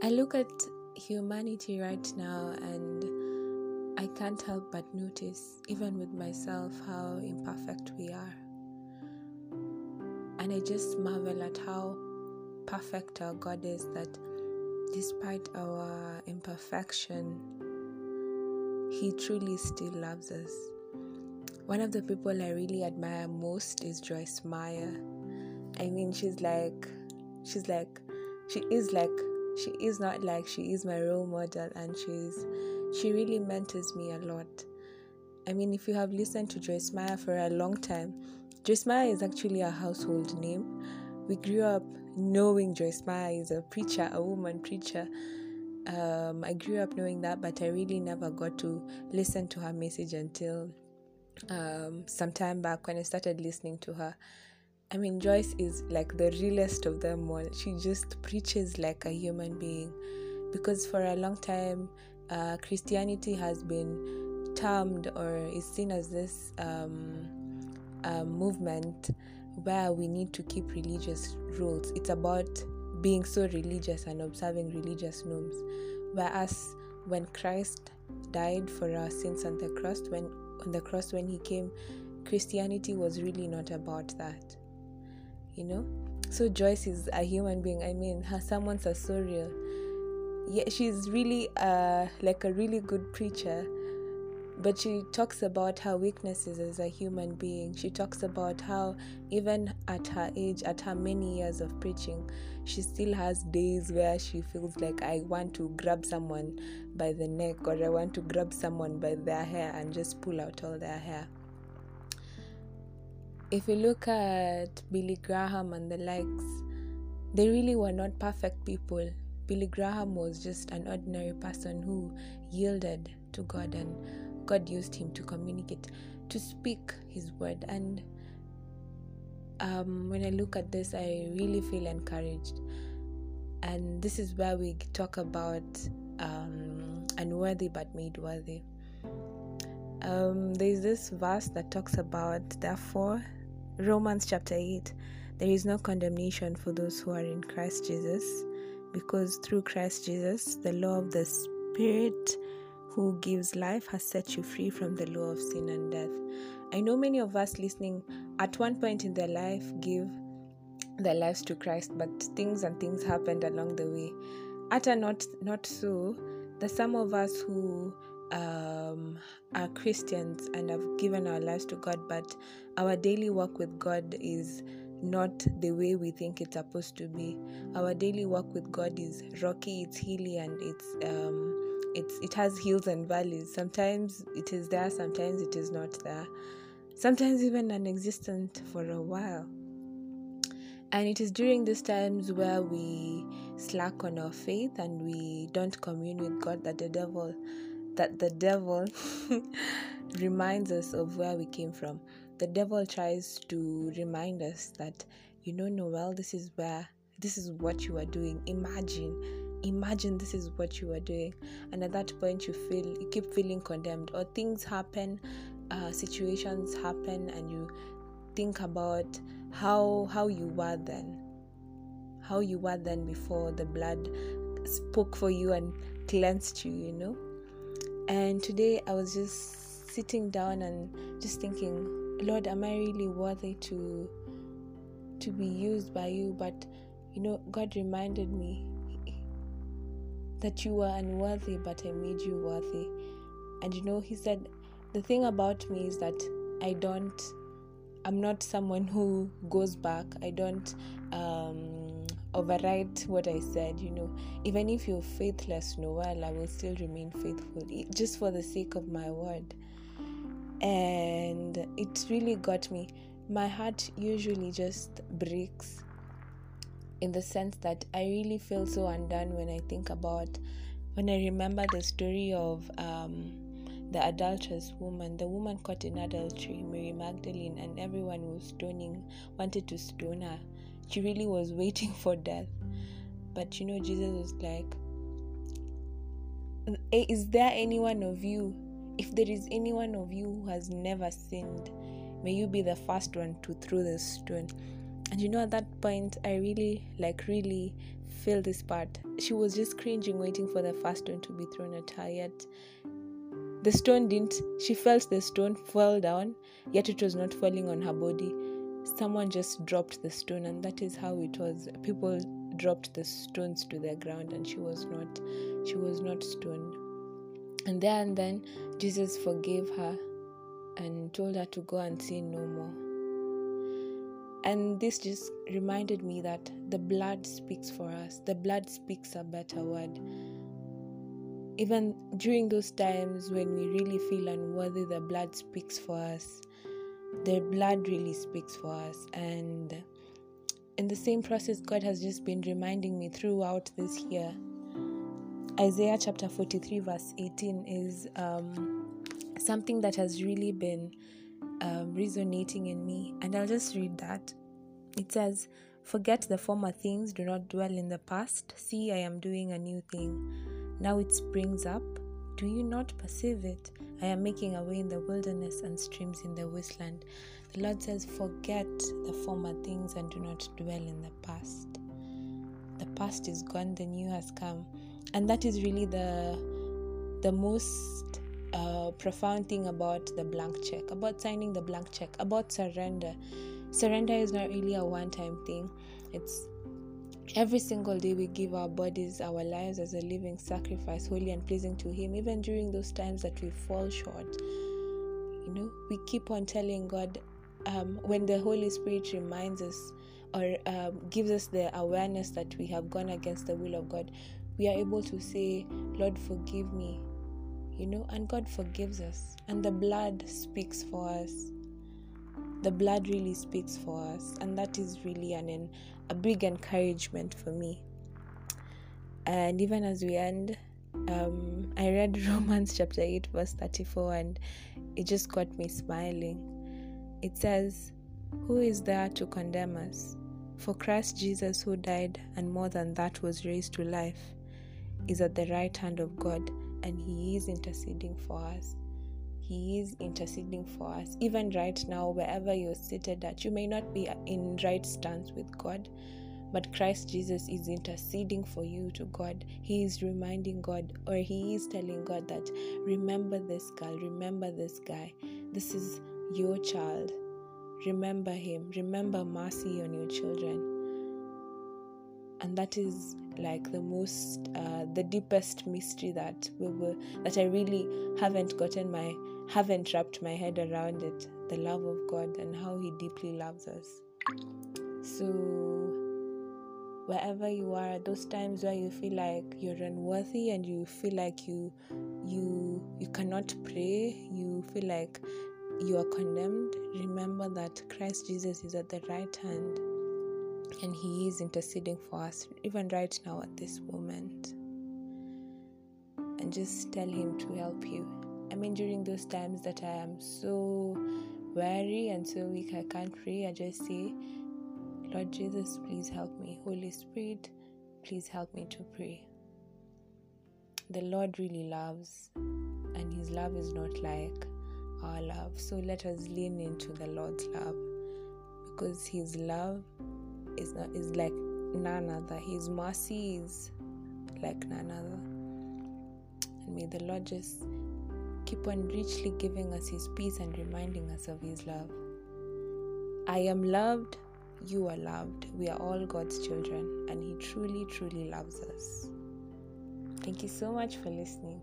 I look at humanity right now and I can't help but notice, even with myself, how imperfect we are. And I just marvel at how perfect our God is that despite our imperfection, He truly still loves us. One of the people I really admire most is Joyce Meyer. I mean, she's like, she's like, she is like she is not like she is my role model and she's she really mentors me a lot. I mean, if you have listened to Joyce Meyer for a long time, Joyce Meyer is actually a household name. We grew up knowing Joyce Meyer is a preacher, a woman preacher. Um, I grew up knowing that, but I really never got to listen to her message until um, some time back when I started listening to her. I mean, Joyce is like the realest of them all. She just preaches like a human being because for a long time, uh, Christianity has been termed or is seen as this um, movement where we need to keep religious rules. It's about being so religious and observing religious norms. Whereas when Christ died for our sins on the cross, when on the cross when he came, Christianity was really not about that you know? So joyce is a human being. I mean her sermons are so real. Yeah she's really uh, like a really good preacher but she talks about her weaknesses as a human being. She talks about how even at her age at her many years of preaching she still has days where she feels like i want to grab someone by the neck or i want to grab someone by their hair and just pull out all their hair if you look at Billy Graham and the likes, they really were not perfect people. Billy Graham was just an ordinary person who yielded to God, and God used him to communicate, to speak His word. And um, when I look at this, I really feel encouraged. And this is where we talk about um, unworthy but made worthy. Um, there's this verse that talks about, therefore, Romans chapter 8 There is no condemnation for those who are in Christ Jesus, because through Christ Jesus, the law of the Spirit who gives life has set you free from the law of sin and death. I know many of us listening at one point in their life give their lives to Christ, but things and things happened along the way. Utter not not so. The some of us who um, are Christians and have given our lives to God, but our daily walk with God is not the way we think it's supposed to be. Our daily walk with God is rocky, it's hilly, and it's um, it's it has hills and valleys. Sometimes it is there, sometimes it is not there. Sometimes even non-existent for a while. And it is during these times where we slack on our faith and we don't commune with God that the devil that the devil reminds us of where we came from. The devil tries to remind us that, you know, Noel, this is where, this is what you are doing. Imagine, imagine this is what you are doing. And at that point, you feel, you keep feeling condemned, or things happen, uh, situations happen, and you think about how how you were then how you were then before the blood spoke for you and cleansed you you know and today I was just sitting down and just thinking, Lord, am I really worthy to to be used by you? But you know, God reminded me that you were unworthy, but I made you worthy. And you know, He said, the thing about me is that I don't, I'm not someone who goes back. I don't um, override what I said, you know. Even if you're faithless, Noel, I will still remain faithful just for the sake of my word. And it really got me. My heart usually just breaks in the sense that I really feel so undone when I think about, when I remember the story of um, the adulterous woman, the woman caught in adultery, Mary Magdalene, and everyone was stoning, wanted to stone her she really was waiting for death. But you know, Jesus was like, eh, Is there any one of you? If there is any one of you who has never sinned, may you be the first one to throw the stone. And And you know, at that point, I really, like, really feel this part. She was just cringing, waiting for the first stone to be thrown at her. Yet the stone didn't, she felt the stone fall down, yet it was not falling on her body. Someone just dropped the stone, and that is how it was. People dropped the stones to the ground, and she was not, she was not stoned. And there and then, Jesus forgave her and told her to go and sin no more. And this just reminded me that the blood speaks for us, the blood speaks a better word. Even during those times when we really feel unworthy, the blood speaks for us. The blood really speaks for us. And in the same process, God has just been reminding me throughout this year. Isaiah chapter 43, verse 18 is um, something that has really been um, resonating in me. And I'll just read that. It says, Forget the former things, do not dwell in the past. See, I am doing a new thing. Now it springs up. Do you not perceive it? I am making a way in the wilderness and streams in the wasteland. The Lord says, Forget the former things and do not dwell in the past. The past is gone, the new has come. And that is really the the most uh, profound thing about the blank check, about signing the blank check, about surrender. Surrender is not really a one time thing, it's every single day we give our bodies, our lives as a living sacrifice, holy and pleasing to Him, even during those times that we fall short. You know, we keep on telling God um, when the Holy Spirit reminds us or um, gives us the awareness that we have gone against the will of God, we are able to say, Lord, forgive me you know, and God forgives us, and the blood speaks for us. The blood really speaks for us, and that is really an, a big encouragement for me. And even as we end, um, I read Romans chapter 8, verse 34, and it just got me smiling. It says, Who is there to condemn us? For Christ Jesus, who died and more than that was raised to life, is at the right hand of God and He is interceding for us. He is interceding for us. Even right now, wherever you're seated at, you may not be in right stance with God, but Christ Jesus is interceding for you to God. He is reminding God, or He is telling God that, remember this girl, remember this guy. This is your child. Remember him. Remember mercy on your children. And that is like the most uh, the deepest mystery that we were that I really haven't gotten my haven't wrapped my head around it the love of God and how he deeply loves us. So wherever you are those times where you feel like you're unworthy and you feel like you you you cannot pray you feel like you are condemned remember that Christ Jesus is at the right hand and He is interceding for us, even right now at this moment. And just tell Him to help you. I mean, during those times that I am so weary and so weak, I can't pray, I just say, Lord Jesus, please help me. Holy Spirit, please help me to pray. The Lord really loves, and His love is not like our love. So let us lean into the Lord's love because His love is not is like none other. His mercy is like none other. And may the Lord just keep on richly giving us His peace and reminding us of His love. I am loved, you are loved. We are all God's children, and He truly, truly loves us. Thank you so much for listening.